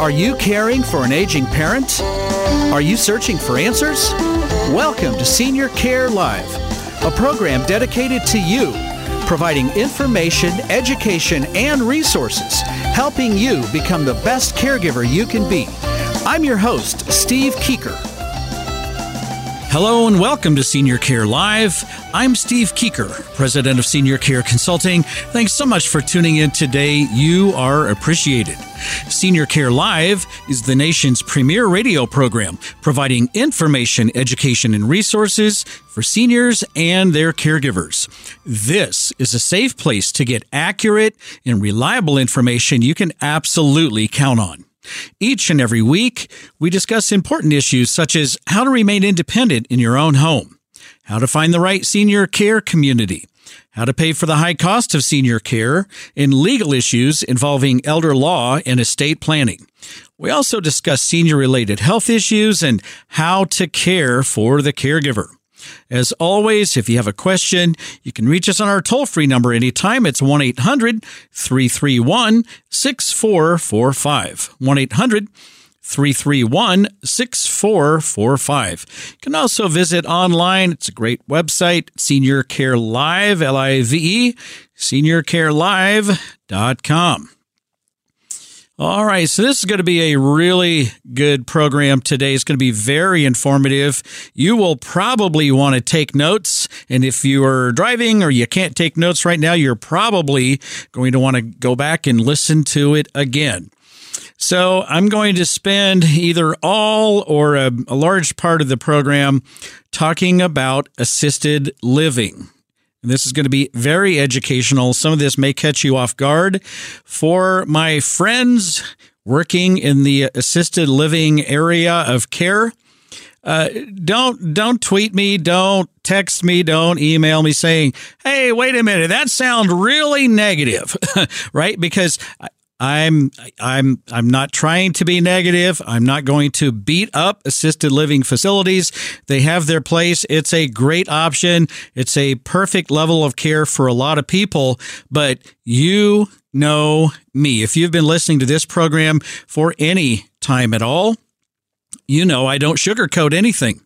Are you caring for an aging parent? Are you searching for answers? Welcome to Senior Care Live, a program dedicated to you, providing information, education, and resources, helping you become the best caregiver you can be. I'm your host, Steve Keeker. Hello and welcome to Senior Care Live. I'm Steve Keeker, president of Senior Care Consulting. Thanks so much for tuning in today. You are appreciated. Senior Care Live is the nation's premier radio program providing information, education, and resources for seniors and their caregivers. This is a safe place to get accurate and reliable information you can absolutely count on. Each and every week, we discuss important issues such as how to remain independent in your own home, how to find the right senior care community, how to pay for the high cost of senior care, and legal issues involving elder law and estate planning. We also discuss senior related health issues and how to care for the caregiver. As always, if you have a question, you can reach us on our toll free number anytime. It's 1 800 331 6445. 1 800 331 6445. You can also visit online. It's a great website, Senior Care Live, L I V E, seniorcarelive.com. All right, so this is going to be a really good program today. It's going to be very informative. You will probably want to take notes. And if you are driving or you can't take notes right now, you're probably going to want to go back and listen to it again. So I'm going to spend either all or a, a large part of the program talking about assisted living. This is going to be very educational. Some of this may catch you off guard. For my friends working in the assisted living area of care, uh, don't don't tweet me, don't text me, don't email me saying, "Hey, wait a minute, that sounds really negative," right? Because I'm I'm I'm not trying to be negative. I'm not going to beat up assisted living facilities. They have their place. It's a great option. It's a perfect level of care for a lot of people, but you know me. If you've been listening to this program for any time at all, you know I don't sugarcoat anything.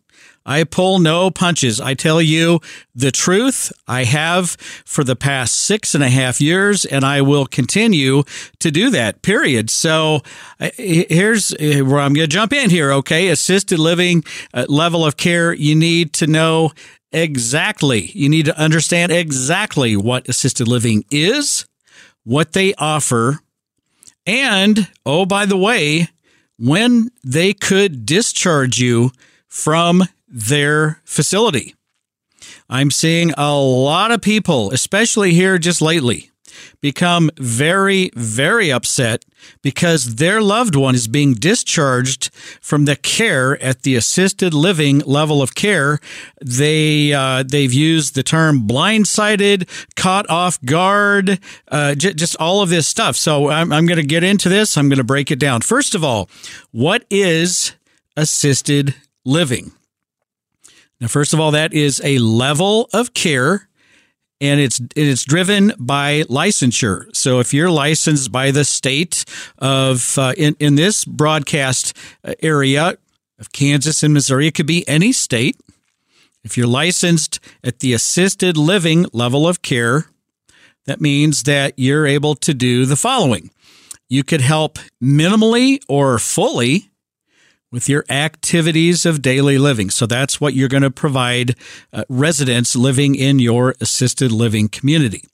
I pull no punches. I tell you the truth. I have for the past six and a half years, and I will continue to do that, period. So here's uh, where I'm going to jump in here, okay? Assisted living uh, level of care, you need to know exactly, you need to understand exactly what assisted living is, what they offer, and oh, by the way, when they could discharge you from their facility. I'm seeing a lot of people, especially here just lately, become very, very upset because their loved one is being discharged from the care at the assisted living level of care. They uh, they've used the term blindsided, caught off guard, uh, j- just all of this stuff. So I'm, I'm going to get into this. I'm going to break it down. First of all, what is assisted living? Now, first of all, that is a level of care and it's it's driven by licensure. So if you're licensed by the state of uh, in in this broadcast area of Kansas and Missouri, it could be any state. If you're licensed at the assisted living level of care, that means that you're able to do the following. you could help minimally or fully with your activities of daily living. So that's what you're going to provide uh, residents living in your assisted living community.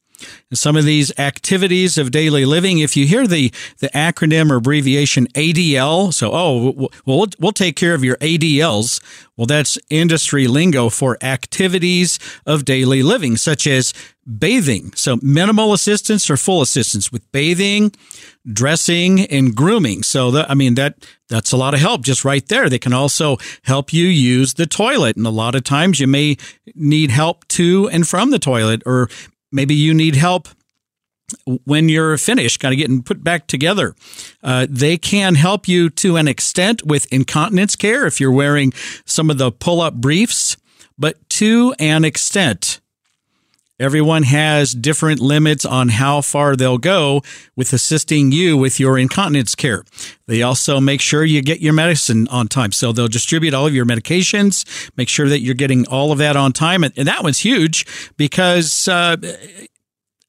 Some of these activities of daily living, if you hear the, the acronym or abbreviation ADL, so, oh, well, we'll, take care of your ADLs. Well, that's industry lingo for activities of daily living, such as bathing. So minimal assistance or full assistance with bathing, dressing, and grooming. So that, I mean, that, that's a lot of help just right there. They can also help you use the toilet. And a lot of times you may need help to and from the toilet or maybe you need help when you're finished, kind of getting put back together. Uh, they can help you to an extent with incontinence care if you're wearing some of the pull up briefs, but to an extent. Everyone has different limits on how far they'll go with assisting you with your incontinence care. They also make sure you get your medicine on time. So they'll distribute all of your medications, make sure that you're getting all of that on time. And, that one's huge because uh,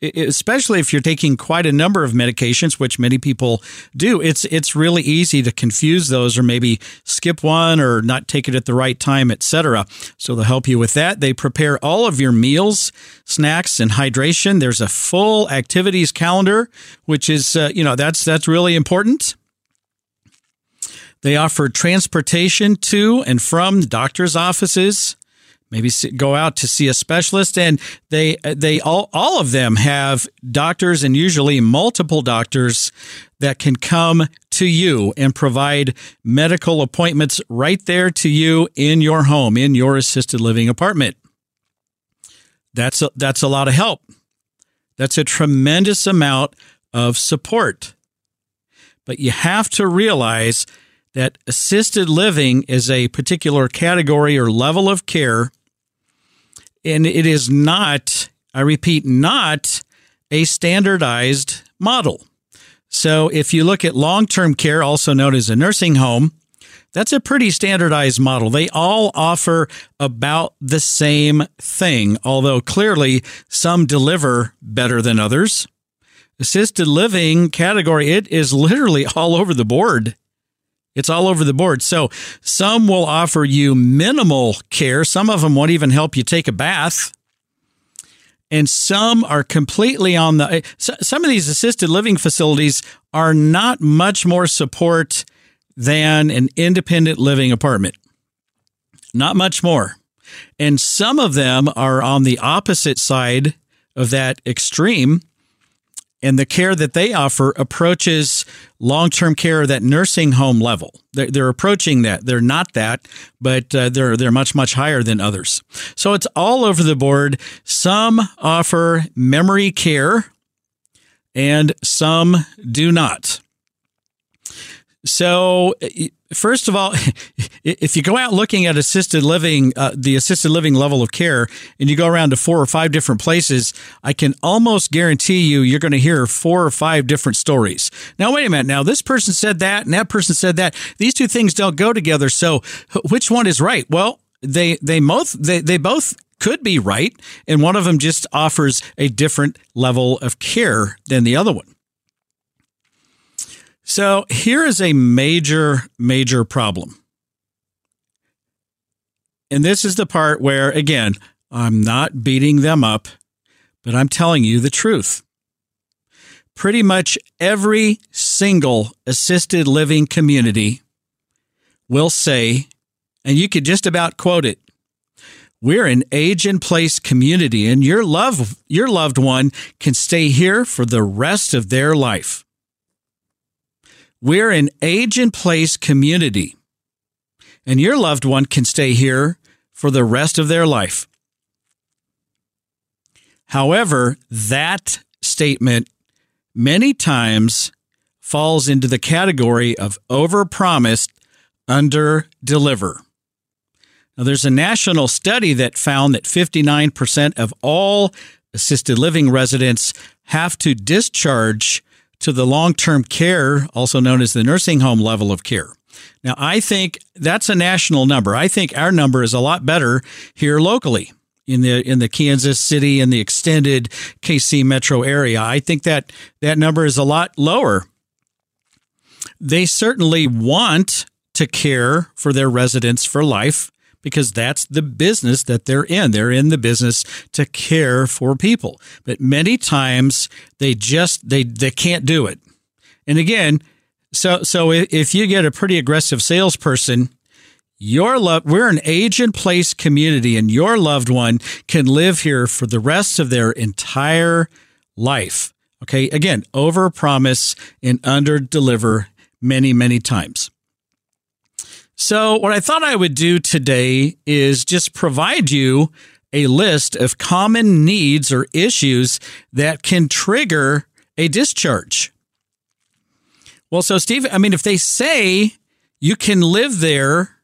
especially if you're taking quite a number of medications, which many people do, it's it's really easy to confuse those or maybe skip one or not take it at the right time, etc. So they'll help you with that. They prepare all of your meals, snacks, and hydration. There's a full activities calendar, which is uh, you know that's that's really important. They offer transportation to and from doctors' offices maybe go out to see a specialist and they they all all of them have doctors and usually multiple doctors that can come to you and provide medical appointments right there to you in your home in your assisted living apartment. That's a, that's a lot of help. That's a tremendous amount of support. But you have to realize that assisted living is a particular category or level of care and it is not, I repeat, not a standardized model. So if you look at long term care, also known as a nursing home, that's a pretty standardized model. They all offer about the same thing, although clearly some deliver better than others. Assisted living category, it is literally all over the board. It's all over the board. So some will offer you minimal care. Some of them won't even help you take a bath. And some are completely on the. Some of these assisted living facilities are not much more support than an independent living apartment. Not much more. And some of them are on the opposite side of that extreme and the care that they offer approaches long-term care that nursing home level. They're, they're approaching that. They're not that, but uh, they're they're much much higher than others. So it's all over the board. Some offer memory care, and some do not. So first of all, if you go out looking at assisted living, uh, the assisted living level of care, and you go around to four or five different places, I can almost guarantee you you're going to hear four or five different stories. Now, wait a minute. Now, this person said that, and that person said that. These two things don't go together. So, which one is right? Well, they they both they, they both could be right, and one of them just offers a different level of care than the other one. So here is a major, major problem. And this is the part where, again, I'm not beating them up, but I'm telling you the truth. Pretty much every single assisted living community will say, and you could just about quote it, we're an age in place community, and your love, your loved one can stay here for the rest of their life. We're an age in place community, and your loved one can stay here for the rest of their life. However, that statement many times falls into the category of overpromised, under deliver. Now, there's a national study that found that 59% of all assisted living residents have to discharge to the long term care, also known as the nursing home level of care. Now, I think that's a national number. I think our number is a lot better here locally in the in the Kansas City and the extended KC metro area. I think that that number is a lot lower. they certainly want to care for their residents for life because that's the business that they're in. They're in the business to care for people. But many times they just they they can't do it. And again, so so if you get a pretty aggressive salesperson, your love we're an age in place community and your loved one can live here for the rest of their entire life. Okay? Again, over promise and under deliver many many times. So, what I thought I would do today is just provide you a list of common needs or issues that can trigger a discharge. Well, so Steve, I mean, if they say you can live there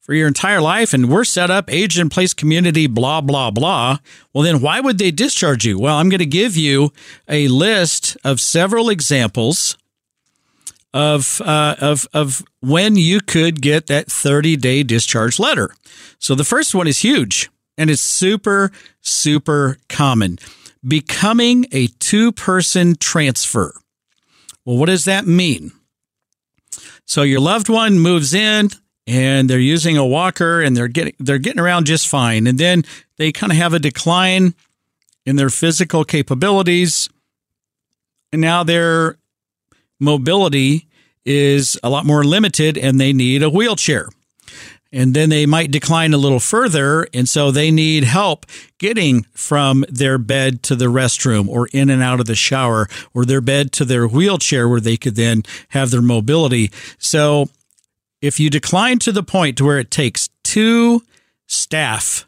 for your entire life and we're set up age in place community, blah, blah, blah, well, then why would they discharge you? Well, I'm going to give you a list of several examples of uh, of of when you could get that 30 day discharge letter. So the first one is huge and it's super super common. Becoming a two person transfer. Well, what does that mean? So your loved one moves in and they're using a walker and they're getting they're getting around just fine and then they kind of have a decline in their physical capabilities and now they're mobility is a lot more limited and they need a wheelchair. And then they might decline a little further. And so they need help getting from their bed to the restroom or in and out of the shower or their bed to their wheelchair where they could then have their mobility. So if you decline to the point to where it takes two staff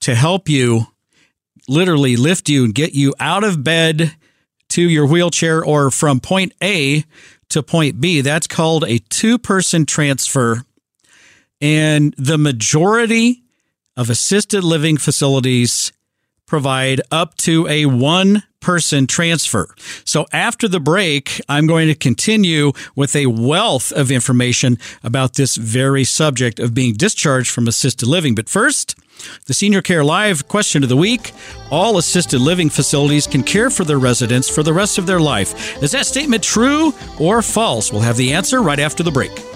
to help you literally lift you and get you out of bed to your wheelchair or from point A to point B. That's called a two person transfer. And the majority of assisted living facilities provide up to a one person transfer. So after the break, I'm going to continue with a wealth of information about this very subject of being discharged from assisted living. But first, the Senior Care Live question of the week All assisted living facilities can care for their residents for the rest of their life. Is that statement true or false? We'll have the answer right after the break.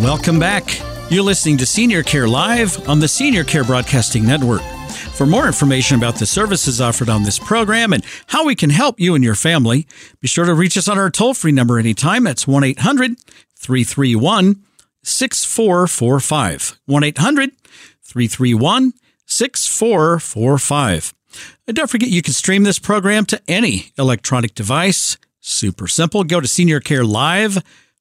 Welcome back. You're listening to Senior Care Live on the Senior Care Broadcasting Network. For more information about the services offered on this program and how we can help you and your family, be sure to reach us on our toll free number anytime. That's 1 800 331 6445. 1 800 331 6445. And don't forget, you can stream this program to any electronic device. Super simple. Go to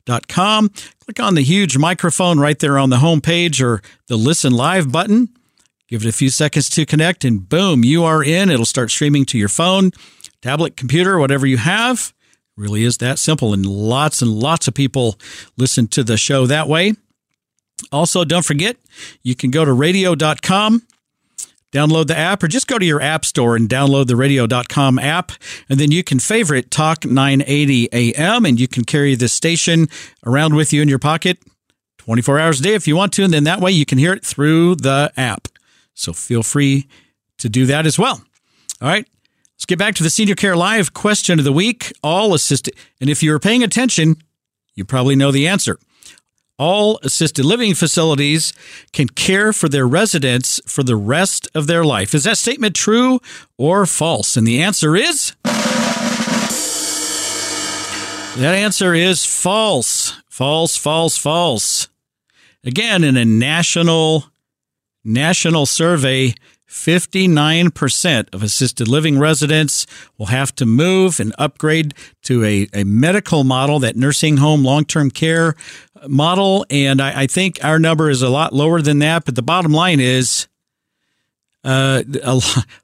seniorcarelive.com, click on the huge microphone right there on the home page or the listen live button Give it a few seconds to connect, and boom, you are in. It'll start streaming to your phone, tablet, computer, whatever you have. really is that simple. And lots and lots of people listen to the show that way. Also, don't forget, you can go to radio.com, download the app, or just go to your app store and download the radio.com app. And then you can favorite Talk 980 AM, and you can carry this station around with you in your pocket 24 hours a day if you want to. And then that way you can hear it through the app. So feel free to do that as well. All right. Let's get back to the Senior Care Live question of the week. All assisted, and if you're paying attention, you probably know the answer. All assisted living facilities can care for their residents for the rest of their life. Is that statement true or false? And the answer is that answer is false. False, false, false. Again, in a national national survey, 59% of assisted living residents will have to move and upgrade to a, a medical model, that nursing home long term care model. And I, I, think our number is a lot lower than that. But the bottom line is uh, a,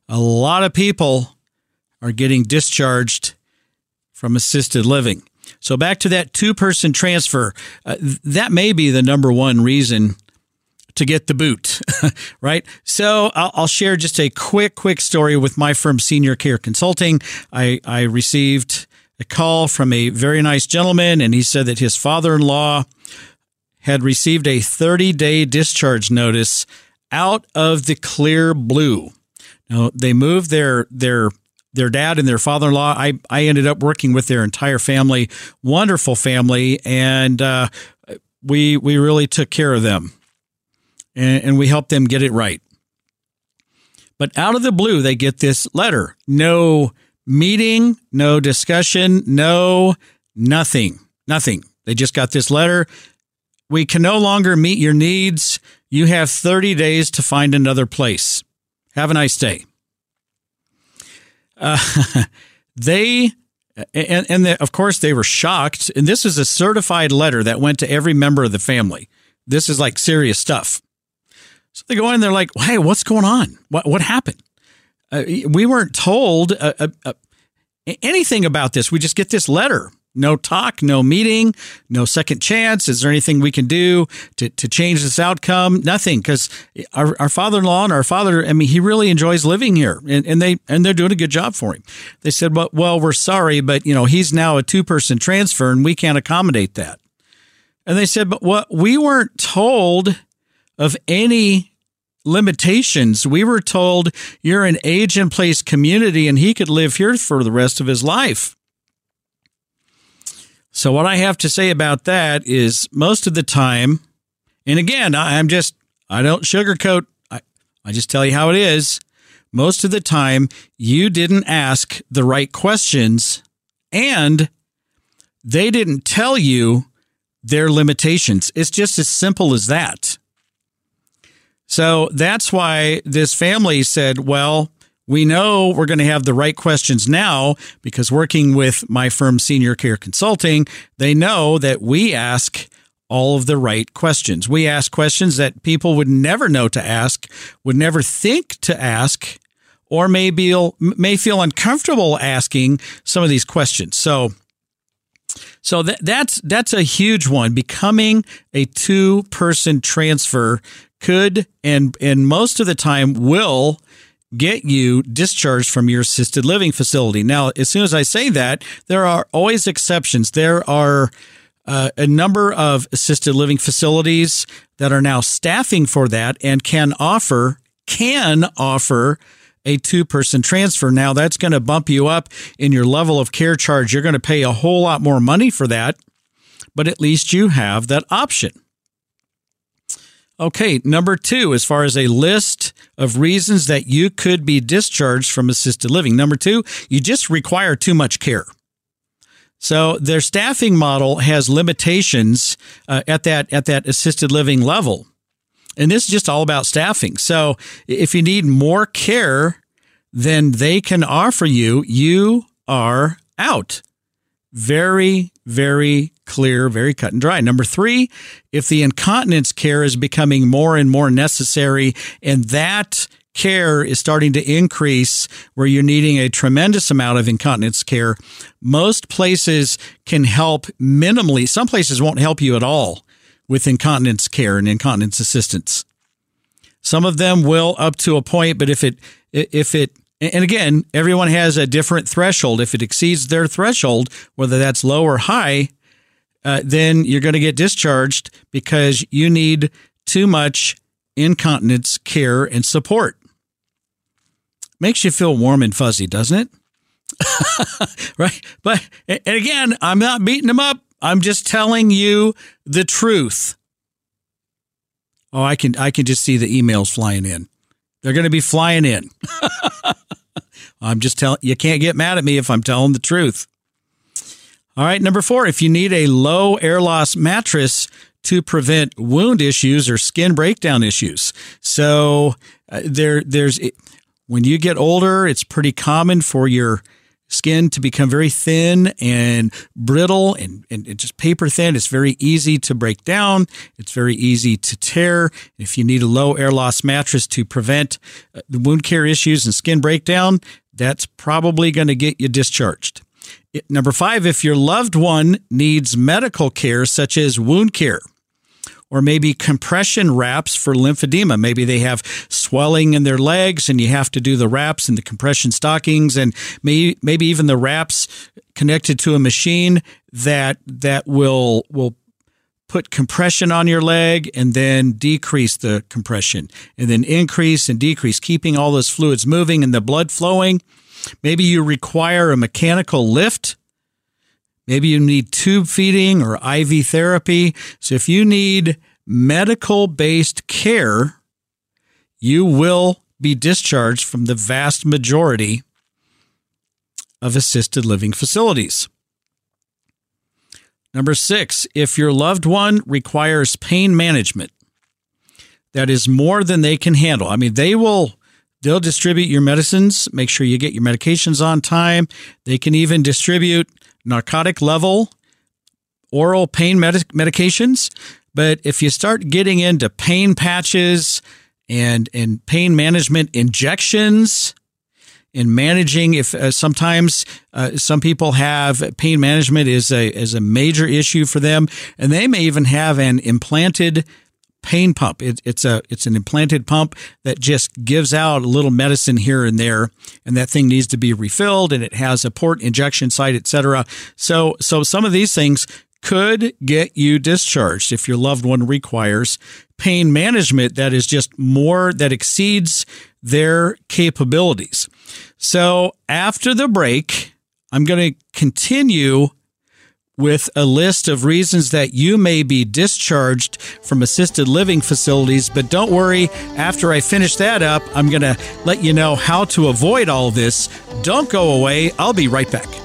a lot of people are getting discharged from assisted living. So back to that two person transfer. Uh, that may be the number one reason to get the boot, right? So I'll, I'll, share just a quick, quick story with my firm, Senior Care Consulting. I, I received a call from a very nice gentleman, and he said that his father in law had received a 30 day discharge notice out of the clear blue. Now, they moved their, their, their dad and their father in law. I, I ended up working with their entire family, wonderful family, and uh, we, we really took care of them and, and we help them get it right. But out of the blue, they get this letter. No meeting, no discussion, no nothing, nothing. They just got this letter. We can no longer meet your needs. You have 30 days to find another place. Have a nice day. Uh, they, and, and the, of course, they were shocked. And this is a certified letter that went to every member of the family. This is like serious stuff. So they go in they're like, hey, what's going on? What, what happened? Uh, we weren't told uh, uh, uh, anything about this. We just get this letter. No talk, no meeting, no second chance. Is there anything we can do to, to change this outcome? Nothing, because our, our father-in-law and our father, I mean, he really enjoys living here, and, and they and they're doing a good job for him. They said, well, well, we're sorry, but you know, he's now a two-person transfer, and we can't accommodate that. And they said, but what we weren't told of any limitations. We were told you're an age in place community and he could live here for the rest of his life. So, what I have to say about that is most of the time, and again, I'm just, I don't sugarcoat, I, I just tell you how it is. Most of the time, you didn't ask the right questions and they didn't tell you their limitations. It's just as simple as that. So that's why this family said, well, we know we're going to have the right questions now because working with my firm, Senior Care Consulting, they know that we ask all of the right questions. We ask questions that people would never know to ask, would never think to ask, or may, be, may feel uncomfortable asking some of these questions. So, so that, that's that's a huge one. Becoming a two person transfer could and and most of the time will get you discharged from your assisted living facility. Now, as soon as I say that, there are always exceptions. There are uh, a number of assisted living facilities that are now staffing for that and can offer can offer a two person transfer. Now that's going to bump you up in your level of care charge. You're going to pay a whole lot more money for that, but at least you have that option. Okay, number two, as far as a list of reasons that you could be discharged from assisted living. Number two, you just require too much care. So their staffing model has limitations uh, at that at that assisted living level, and this is just all about staffing. So if you need more care than they can offer you, you are out. Very, very clear, very cut and dry. Number three, if the incontinence care is becoming more and more necessary and that care is starting to increase where you're needing a tremendous amount of incontinence care, most places can help minimally. Some places won't help you at all with incontinence care and incontinence assistance. Some of them will up to a point, but if it, if it, and again, everyone has a different threshold. If it exceeds their threshold, whether that's low or high, uh, then you're going to get discharged because you need too much incontinence care and support. Makes you feel warm and fuzzy, doesn't it? right? But, and again, I'm not beating them up. I'm just telling you the truth. Oh, I can I can just see the emails flying in. They're going to be flying in. I'm just telling you can't get mad at me if I'm telling the truth. All right, number 4, if you need a low air loss mattress to prevent wound issues or skin breakdown issues. So uh, there there's when you get older, it's pretty common for your skin to become very thin and brittle and, and, just paper thin. It's very easy to break down. It's very easy to tear. If you need a low air loss mattress to prevent uh, the wound care issues and skin breakdown, that's probably going to get you discharged. Number five, if your loved one needs medical care, such as wound care, or maybe compression wraps for lymphedema. Maybe they have swelling in their legs and you have to do the wraps and the compression stockings and maybe, maybe even the wraps connected to a machine that that will will put compression on your leg and then decrease the compression and then increase and decrease keeping all those fluids moving and the blood flowing. Maybe you require a mechanical lift Maybe you need tube feeding or IV therapy. So if you need medical based care, you will be discharged from the vast majority of assisted living facilities. Number six, if your loved one requires pain management, that is more than they can handle. I mean, they will they'll distribute your medicines, make sure you get your medications on time. They can even distribute narcotic level oral pain med- medications. But if you start getting into pain patches and, and pain management injections, in managing if uh, sometimes uh, some people have pain management is a is a major issue for them and they may even have an implanted pain pump. It, it's a it's an implanted pump that just gives out a little medicine here and there, and that thing needs to be refilled, and it has a port injection site, etc. So so some of these things could get you discharged if your loved one requires pain management that is just more that exceeds their capabilities. So after the break, I'm going to continue with a list of reasons that you may be discharged from assisted living facilities. But don't worry, after I finish that up, I'm going to let you know how to avoid all this. Don't go away. I'll be right back.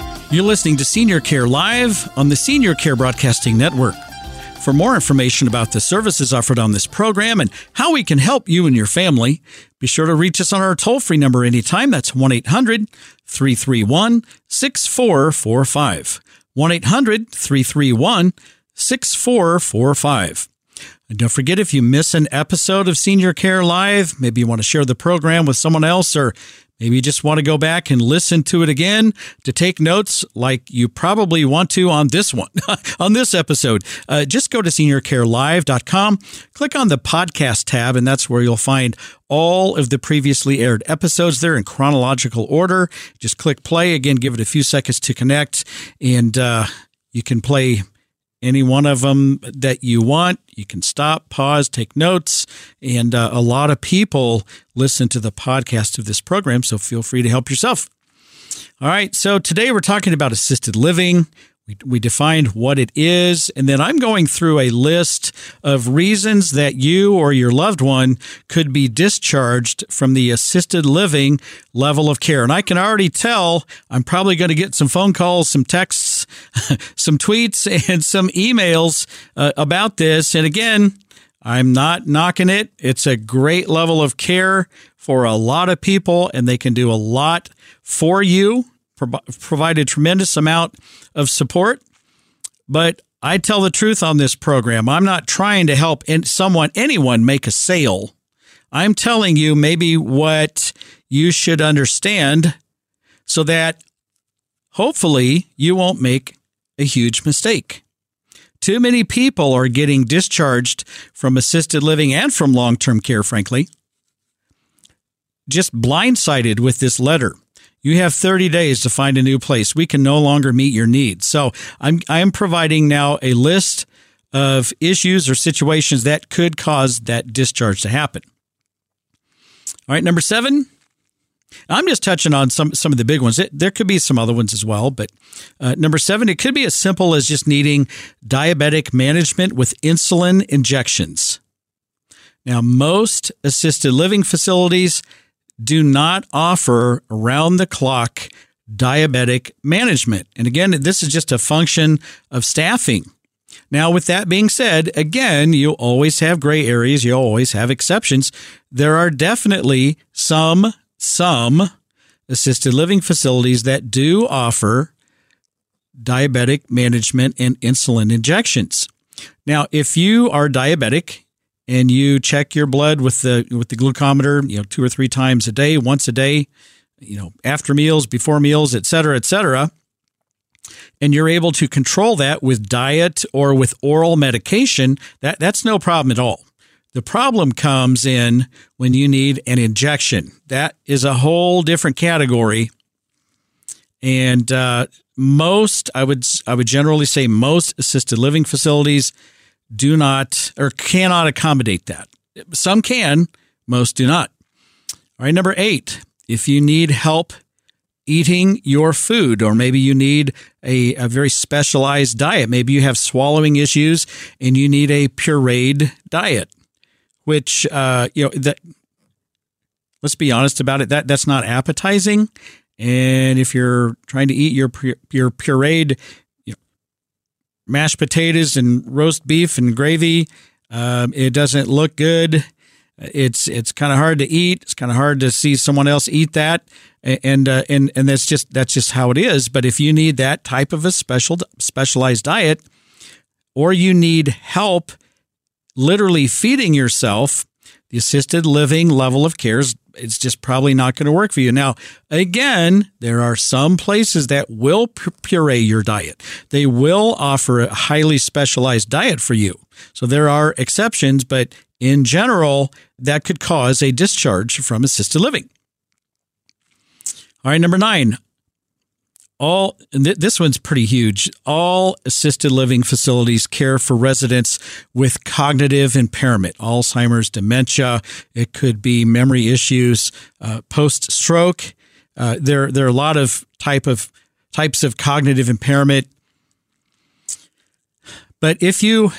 You're listening to Senior Care Live on the Senior Care Broadcasting Network. For more information about the services offered on this program and how we can help you and your family, be sure to reach us on our toll free number anytime. That's 1 800 331 6445. 1 800 331 6445. And don't forget if you miss an episode of Senior Care Live, maybe you want to share the program with someone else or Maybe you just want to go back and listen to it again to take notes like you probably want to on this one, on this episode. Uh, just go to seniorcarelive.com, click on the podcast tab, and that's where you'll find all of the previously aired episodes there in chronological order. Just click play. Again, give it a few seconds to connect, and uh, you can play any one of them that you want. You can stop, pause, take notes. And uh, a lot of people listen to the podcast of this program, so feel free to help yourself. All right, so today we're talking about assisted living. We, we defined what it is, and then I'm going through a list of reasons that you or your loved one could be discharged from the assisted living level of care. And I can already tell I'm probably going to get some phone calls, some texts, some tweets, and some emails uh, about this. And again, I'm not knocking it. It's a great level of care for a lot of people, and they can do a lot for you provide a tremendous amount of support. But I tell the truth on this program. I'm not trying to help someone, anyone make a sale. I'm telling you maybe what you should understand so that hopefully you won't make a huge mistake. Too many people are getting discharged from assisted living and from long term care, frankly, just blindsided with this letter. You have 30 days to find a new place. We can no longer meet your needs. So I'm, I'm providing now a list of issues or situations that could cause that discharge to happen. All right, number seven. I'm just touching on some some of the big ones. It, there could be some other ones as well, but uh, number seven, it could be as simple as just needing diabetic management with insulin injections. Now, most assisted living facilities do not offer around the clock diabetic management. And again, this is just a function of staffing. Now, with that being said, again, you always have gray areas. You always have exceptions. There are definitely some, some assisted living facilities that do offer diabetic management and insulin injections. Now, if you are diabetic and you check your blood with the with the glucometer, you know, two or three times a day, once a day, you know, after meals, before meals, et cetera, et cetera, and you're able to control that with diet or with oral medication, that, that's no problem at all. The problem comes in when you need an injection. That is a whole different category. And uh, most, I would, I would generally say, most assisted living facilities do not or cannot accommodate that. Some can, most do not. All right, number eight, if you need help eating your food, or maybe you need a, a very specialized diet, maybe you have swallowing issues and you need a pureed diet, which, uh, you know, that, let's be honest about it, that, that's not appetizing. And if you're trying to eat your, your pureed you know, mashed potatoes and roast beef and gravy, um, it doesn't look good. It's it's kind of hard to eat. It's kind of hard to see someone else eat that, and uh, and and that's just that's just how it is. But if you need that type of a special specialized diet, or you need help, literally feeding yourself, the assisted living level of care is it's just probably not going to work for you. Now, again, there are some places that will puree your diet. They will offer a highly specialized diet for you. So there are exceptions, but in general, that could cause a discharge from assisted living. All right, number nine. All th- this one's pretty huge. All assisted living facilities care for residents with cognitive impairment, Alzheimer's, dementia. It could be memory issues, uh, post stroke. Uh, there, there are a lot of type of types of cognitive impairment. But if you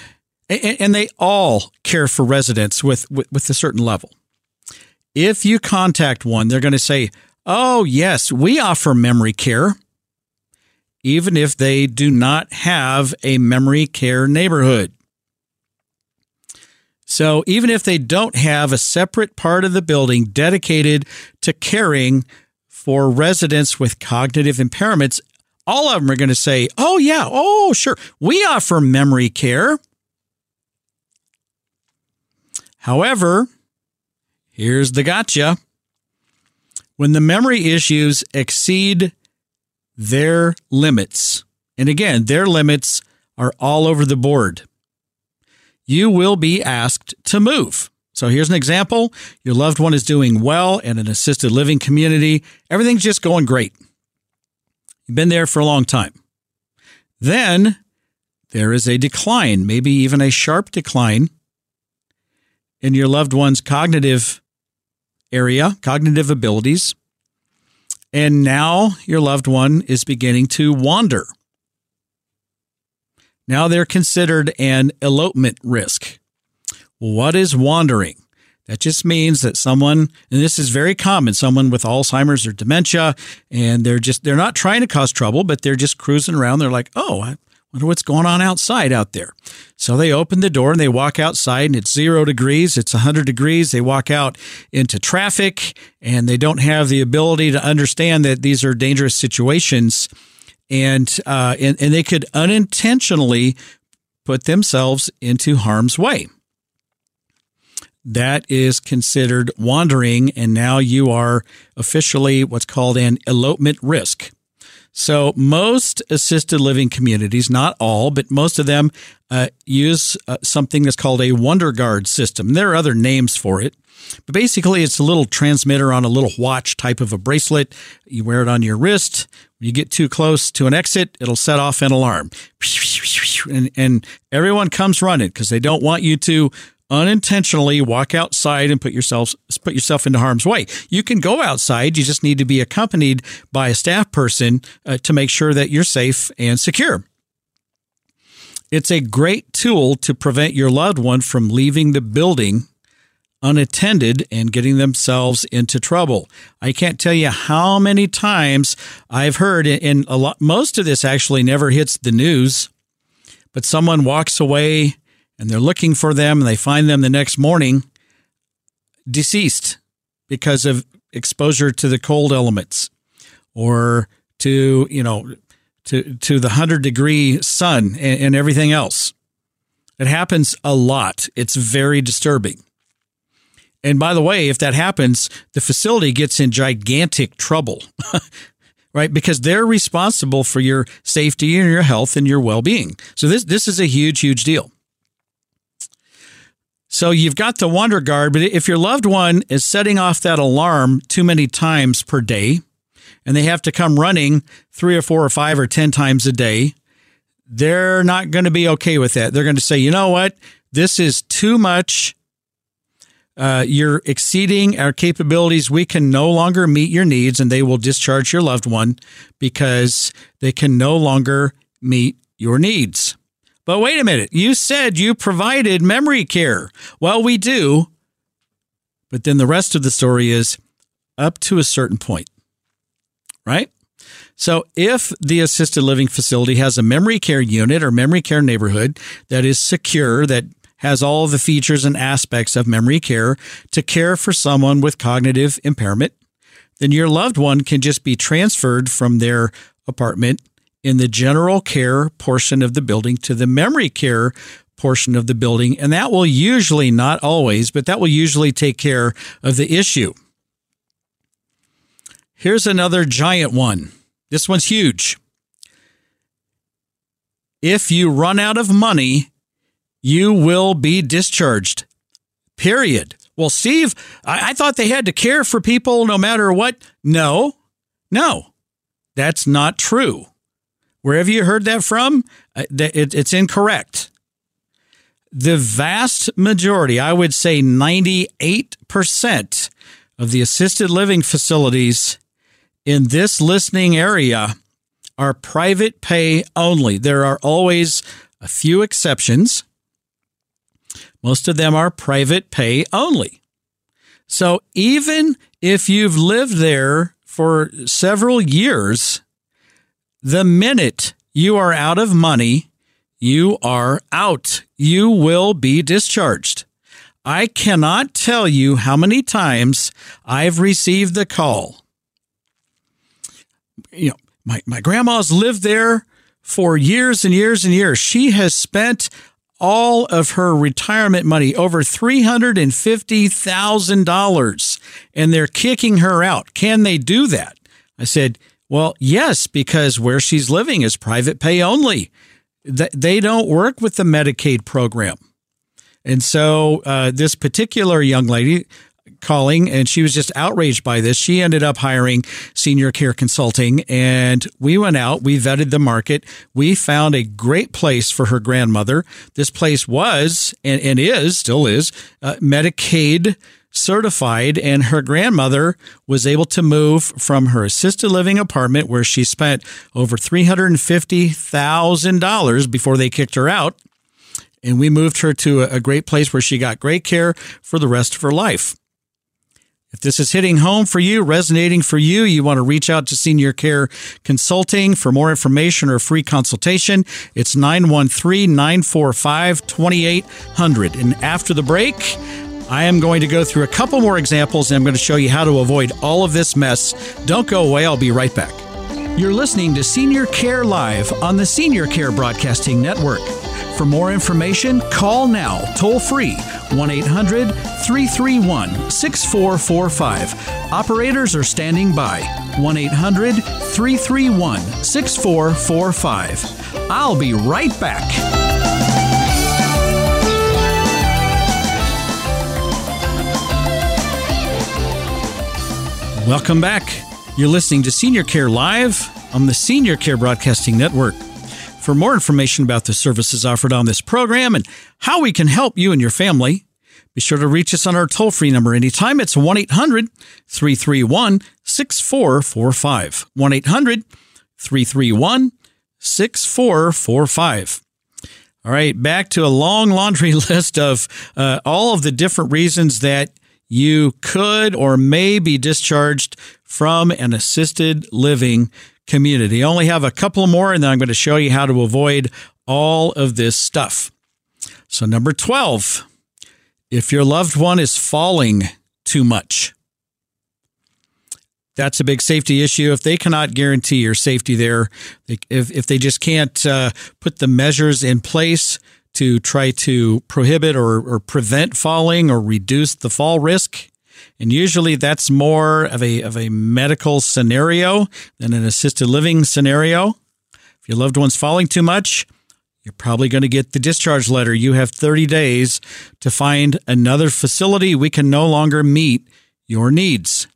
and, they all care for residents with, with, with a certain level. If you contact one, they're going to say, "Oh yes, we offer memory care." Even if they do not have a memory care neighborhood. So, even if they don't have a separate part of the building dedicated to caring for residents with cognitive impairments, all of them are going to say, Oh, yeah, oh, sure, we offer memory care. However, here's the gotcha. When the memory issues exceed their limits, and again, their limits are all over the board, you will be asked to move. So here's an example. Your loved one is doing well in an assisted living community. Everything's just going great. You've been there for a long time. Then there is a decline, maybe even a sharp decline in your loved one's cognitive area, cognitive abilities. And now your loved one is beginning to wander. Now they're considered an elopement risk. What is wandering? That just means that someone, and this is very common, someone with Alzheimer's or dementia, and they're just, they're not trying to cause trouble, but they're just cruising around. They're like, oh, wonder what's going on outside out there. So they open the door and they walk outside and it's zero degrees, it's 100 degrees. They walk out into traffic and they don't have the ability to understand that these are dangerous situations. And, uh, and, and they could unintentionally put themselves into harm's way. That is considered wandering, and now you are officially what's called an elopement risk. So most assisted living communities, not all, but most of them uh, use uh, something that's called a WanderGuard system. There are other names for it. But basically, it's a little transmitter on a little watch type of a bracelet. You wear it on your wrist. When you get too close to an exit, it'll set off an alarm. And, and everyone comes running because they don't want you to unintentionally walk outside and put yourself put yourself into harm's way. You can go outside, you just need to be accompanied by a staff person uh, to make sure that you're safe and secure. It's a great tool to prevent your loved one from leaving the building unattended and getting themselves into trouble. I can't tell you how many times I've heard, and a lot, most of this actually never hits the news, but someone walks away and they're looking for them and they find them the next morning deceased because of exposure to the cold elements or to, you know, to, to the 100 degree sun and, and everything else. It happens a lot. It's very disturbing. And by the way, if that happens, the facility gets in gigantic trouble, right? Because they're responsible for your safety and your health and your well-being. So this this is a huge huge deal. So you've got the WanderGuard, but if your loved one is setting off that alarm too many times per day, and they have to come running three or four or five or 10 times a day, they're not going to be okay with that. They're going to say, you know what? This is too much. Uh, you're exceeding our capabilities. We can no longer meet your needs, and they will discharge your loved one because they can no longer meet your needs. But wait a minute, you said you provided memory care. Well, we do. But then the rest of the story is up to a certain point, right? So, if the assisted living facility has a memory care unit or memory care neighborhood that is secure, that has all the features and aspects of memory care to care for someone with cognitive impairment, then your loved one can just be transferred from their apartment in the general care portion of the building to the memory care portion of the building. And that will usually, not always, but that will usually take care of the issue. Here's another giant one. This one's huge. If you run out of money, you will be discharged. Period. Well, Steve, I, I, thought they had to care for people no matter what. No, no, that's not true. Wherever you heard that from, uh, it's incorrect. The vast majority, I would say 98% of the assisted living facilities in this listening area are private pay only. There are always a few exceptions. Most of them are private pay only. So even if you've lived there for several years, the minute you are out of money, you are out. You will be discharged. I cannot tell you how many times I've received the call. You know, my, my grandma's lived there for years and years and years. She has spent all of her retirement money, over $350,000, and they're kicking her out. Can they do that? I said, well, yes, because where she's living is private pay only. They don't work with the Medicaid program. And so uh, this particular young lady calling and she was just outraged by this. She ended up hiring senior care consulting and we went out, we vetted the market. We found a great place for her grandmother. This place was and, and is, still is, uh, Medicaid certified and her grandmother was able to move from her assisted living apartment where she spent over $350,000 before they kicked her out and we moved her to a great place where she got great care for the rest of her life. If this is hitting home for you, resonating for you, you want to reach out to Senior Care Consulting for more information or free consultation. It's 913 945 2800. And after the break, I am going to go through a couple more examples and I'm going to show you how to avoid all of this mess. Don't go away, I'll be right back. You're listening to Senior Care Live on the Senior Care Broadcasting Network. For more information, call now toll free 1 800 331 6445. Operators are standing by 1 800 331 6445. I'll be right back. Welcome back. You're listening to Senior Care Live on the Senior Care Broadcasting Network. For more information about the services offered on this program and how we can help you and your family, be sure to reach us on our toll free number anytime. It's 1 800 331 6445. 1 800 331 6445. All right, back to a long laundry list of uh, all of the different reasons that you could or may be discharged from an assisted living community. I only have a couple more, and then I'm going to show you how to avoid all of this stuff. So, number 12, if your loved one is falling too much, that's a big safety issue. If they cannot guarantee your safety there, if, if they just can't uh, put the measures in place to try to prohibit or, or prevent falling or reduce the fall risk, and usually that's more of a, of a medical scenario than an assisted living scenario. If your loved one's falling too much, you're probably going to get the discharge letter. You have 30 days to find another facility. We can no longer meet your needs.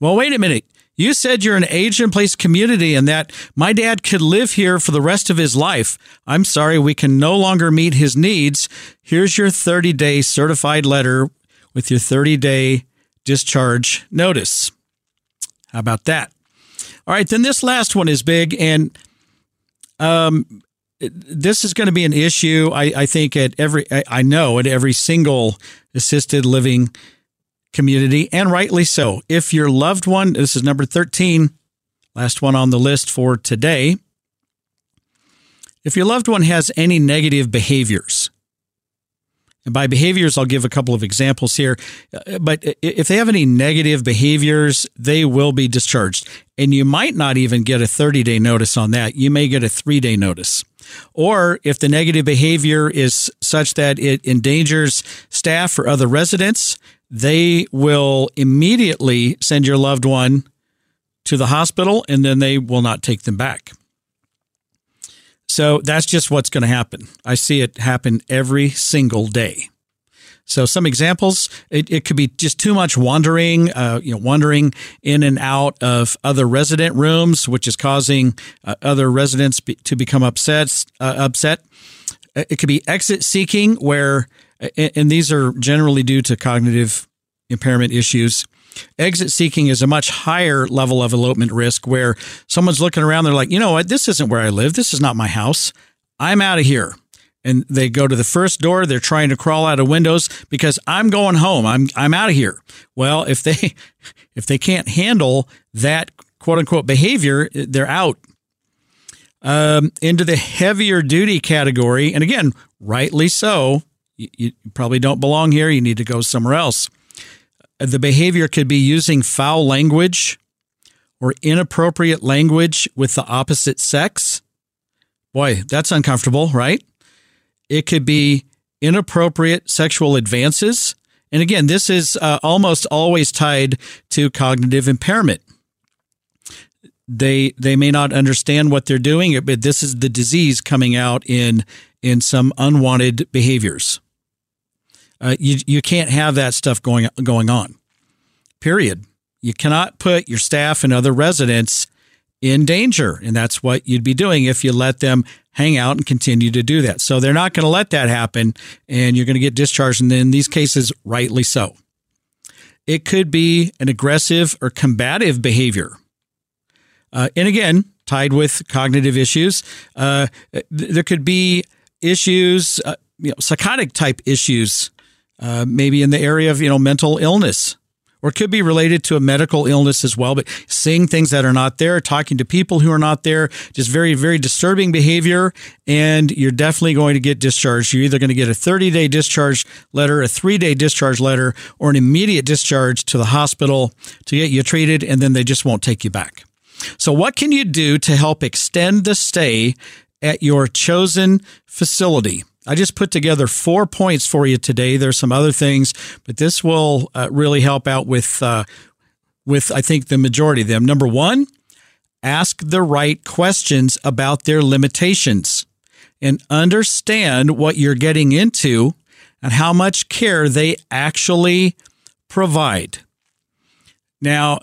Well, wait a minute. You said you're an age in place community and that my dad could live here for the rest of his life. I'm sorry, we can no longer meet his needs. Here's your 30 day certified letter with your 30 day discharge notice. How about that? All right, then this last one is big, and um, this is going to be an issue. I, I think at every, I know at every single assisted living community, and rightly so. If your loved one, this is number 13, last one on the list for today. If your loved one has any negative behaviors, and by behaviors, I'll give a couple of examples here. Uh, but if they have any negative behaviors, they will be discharged. And you might not even get a 30 day notice on that. You may get a three day notice. Or if the negative behavior is such that it endangers staff or other residents, they will immediately send your loved one to the hospital and then they will not take them back. So that's just what's going to happen. I see it happen every single day. So some examples, it, it could be just too much wandering, uh, you know, wandering in and out of other resident rooms, which is causing uh, other residents be, to become upset. Uh, upset. It could be exit seeking, where, and these are generally due to cognitive impairment issues. Exit seeking is a much higher level of elopement risk where someone's looking around, they're like, you know what, this isn't where I live. This is not my house. I'm out of here. And they go to the first door, they're trying to crawl out of windows because I'm going home. I'm I'm out of here. Well, if they if they can't handle that quote unquote behavior, they're out. Um, into the heavier duty category, and again, rightly so. You, you probably don't belong here. You need to go somewhere else. The behavior could be using foul language or inappropriate language with the opposite sex. Boy, that's uncomfortable, right? It could be inappropriate sexual advances. And again, this is uh, almost always tied to cognitive impairment. They they may not understand what they're doing, but this is the disease coming out in in some unwanted behaviors. Uh, you you can't have that stuff going going on. Period. You cannot put your staff and other residents in danger, and that's what you'd be doing if you let them hang out and continue to do that. So they're not going to let that happen, and you're going to get discharged, and in these cases, rightly so. It could be an aggressive or combative behavior. Uh, and again, tied with cognitive issues, uh, th- there could be issues, uh, you know, psychotic type issues uh, maybe in the area of you know mental illness or it could be related to a medical illness as well but seeing things that are not there talking to people who are not there just very very disturbing behavior and you're definitely going to get discharged. You're either going to get a 30 day discharge letter a 3 day discharge letter or an immediate discharge to the hospital to get you treated and then they just won't take you back. So what can you do to help extend the stay at your chosen facility I just put together four points for you today. There's some other things, but this will uh, really help out with uh, with I think the majority of them. Number one, ask the right questions about their limitations and understand what you're getting into and how much care they actually provide. Now,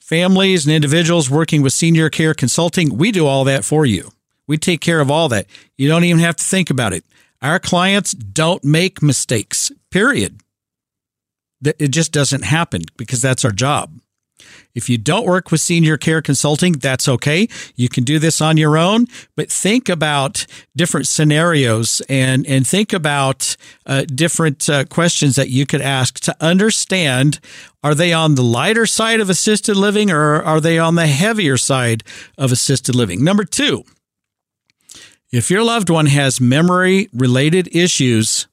families and individuals working with senior care consulting, we do all that for you. We take care of all that. You don't even have to think about it. Our clients don't make mistakes, period. It just doesn't happen because that's our job. If you don't work with senior care consulting, that's okay. You can do this on your own, but think about different scenarios and, and think about uh, different uh, questions that you could ask to understand are they on the lighter side of assisted living or are they on the heavier side of assisted living? Number two, if your loved one has memory related issues,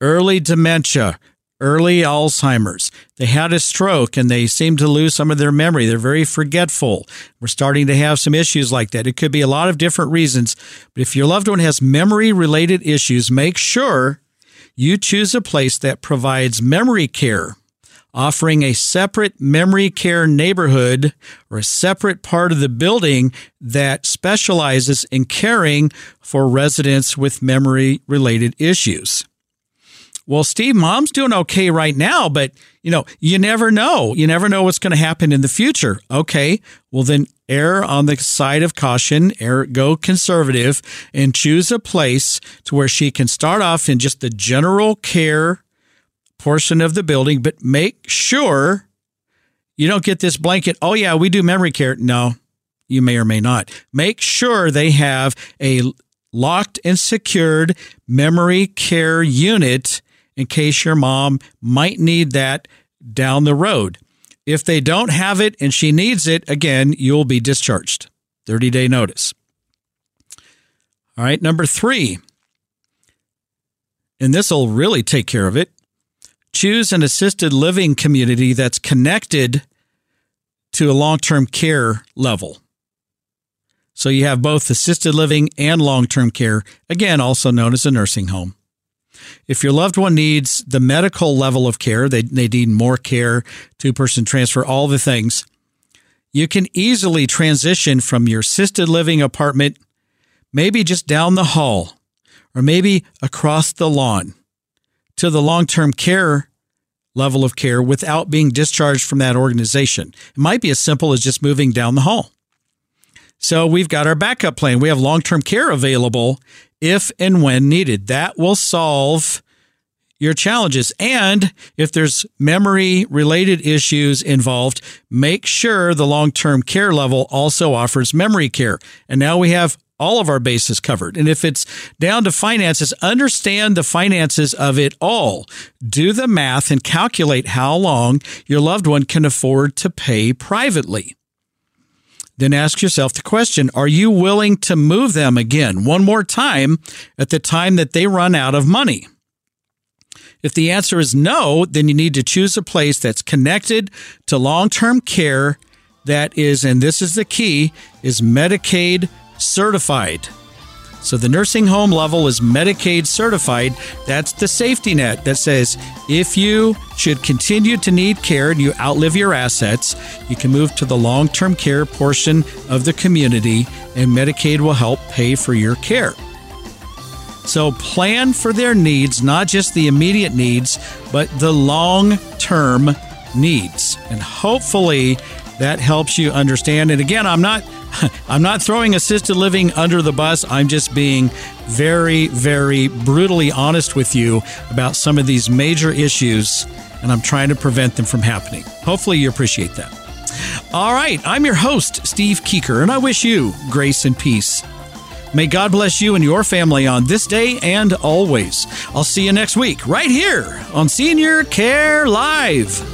early dementia, early Alzheimer's. They had a stroke and they seem to lose some of their memory. They're very forgetful. We're starting to have some issues like that. It could be a lot of different reasons. But if your loved one has memory related issues, make sure you choose a place that provides memory care. Offering a separate memory care neighborhood or a separate part of the building that specializes in caring for residents with memory related issues well, Steve, mom's doing okay right now, but you know, you never know. You never know what's going to happen in the future. Okay. Well, then err on the side of caution, err, go conservative and choose a place to where she can start off in just the general care portion of the building, but make sure you don't get this blanket. Oh yeah, we do memory care. No, you may or may not. Make sure they have a locked and secured memory care unit in case your mom might need that down the road. If they don't have it and she needs it, again, you'll be discharged. 30 day notice. All right, number three, and this will really take care of it. Choose an assisted living community that's connected to a long term care level. So you have both assisted living and long term care, again, also known as a nursing home. If your loved one needs the medical level of care, they, they need more care, two person transfer, all the things, you can easily transition from your assisted living apartment, maybe just down the hall or maybe across the lawn to the long term care level of care without being discharged from that organization. It might be as simple as just moving down the hall. So we've got our backup plan. We have long term care available if and when needed. That will solve your challenges. And if there's memory related issues involved, make sure the long term care level also offers memory care. And now we have all of our bases covered. And if it's down to finances, understand the finances of it all. Do the math and calculate how long your loved one can afford to pay privately then ask yourself the question Are you willing to move them again one more time at the time that they run out of money? If the answer is no, then you need to choose a place that's connected to long term care that is, and this is the key, is Medicaid certified. So the nursing home level is Medicaid certified. That's the safety net that says if you should continue to need care and you outlive your assets, you can move to the long term care portion of the community, and Medicaid will help pay for your care. So plan for their needs, not just the immediate needs, but the long term needs. And hopefully that helps you understand. And again, I'm not I'm not throwing assisted living under the bus. I'm just being very, very brutally honest with you about some of these major issues, and I'm trying to prevent them from happening. Hopefully, you appreciate that. All right, I'm your host, Steve Keeker, and I wish you grace and peace. May God bless you and your family on this day and always. I'll see you next week, right here on Senior Care Live.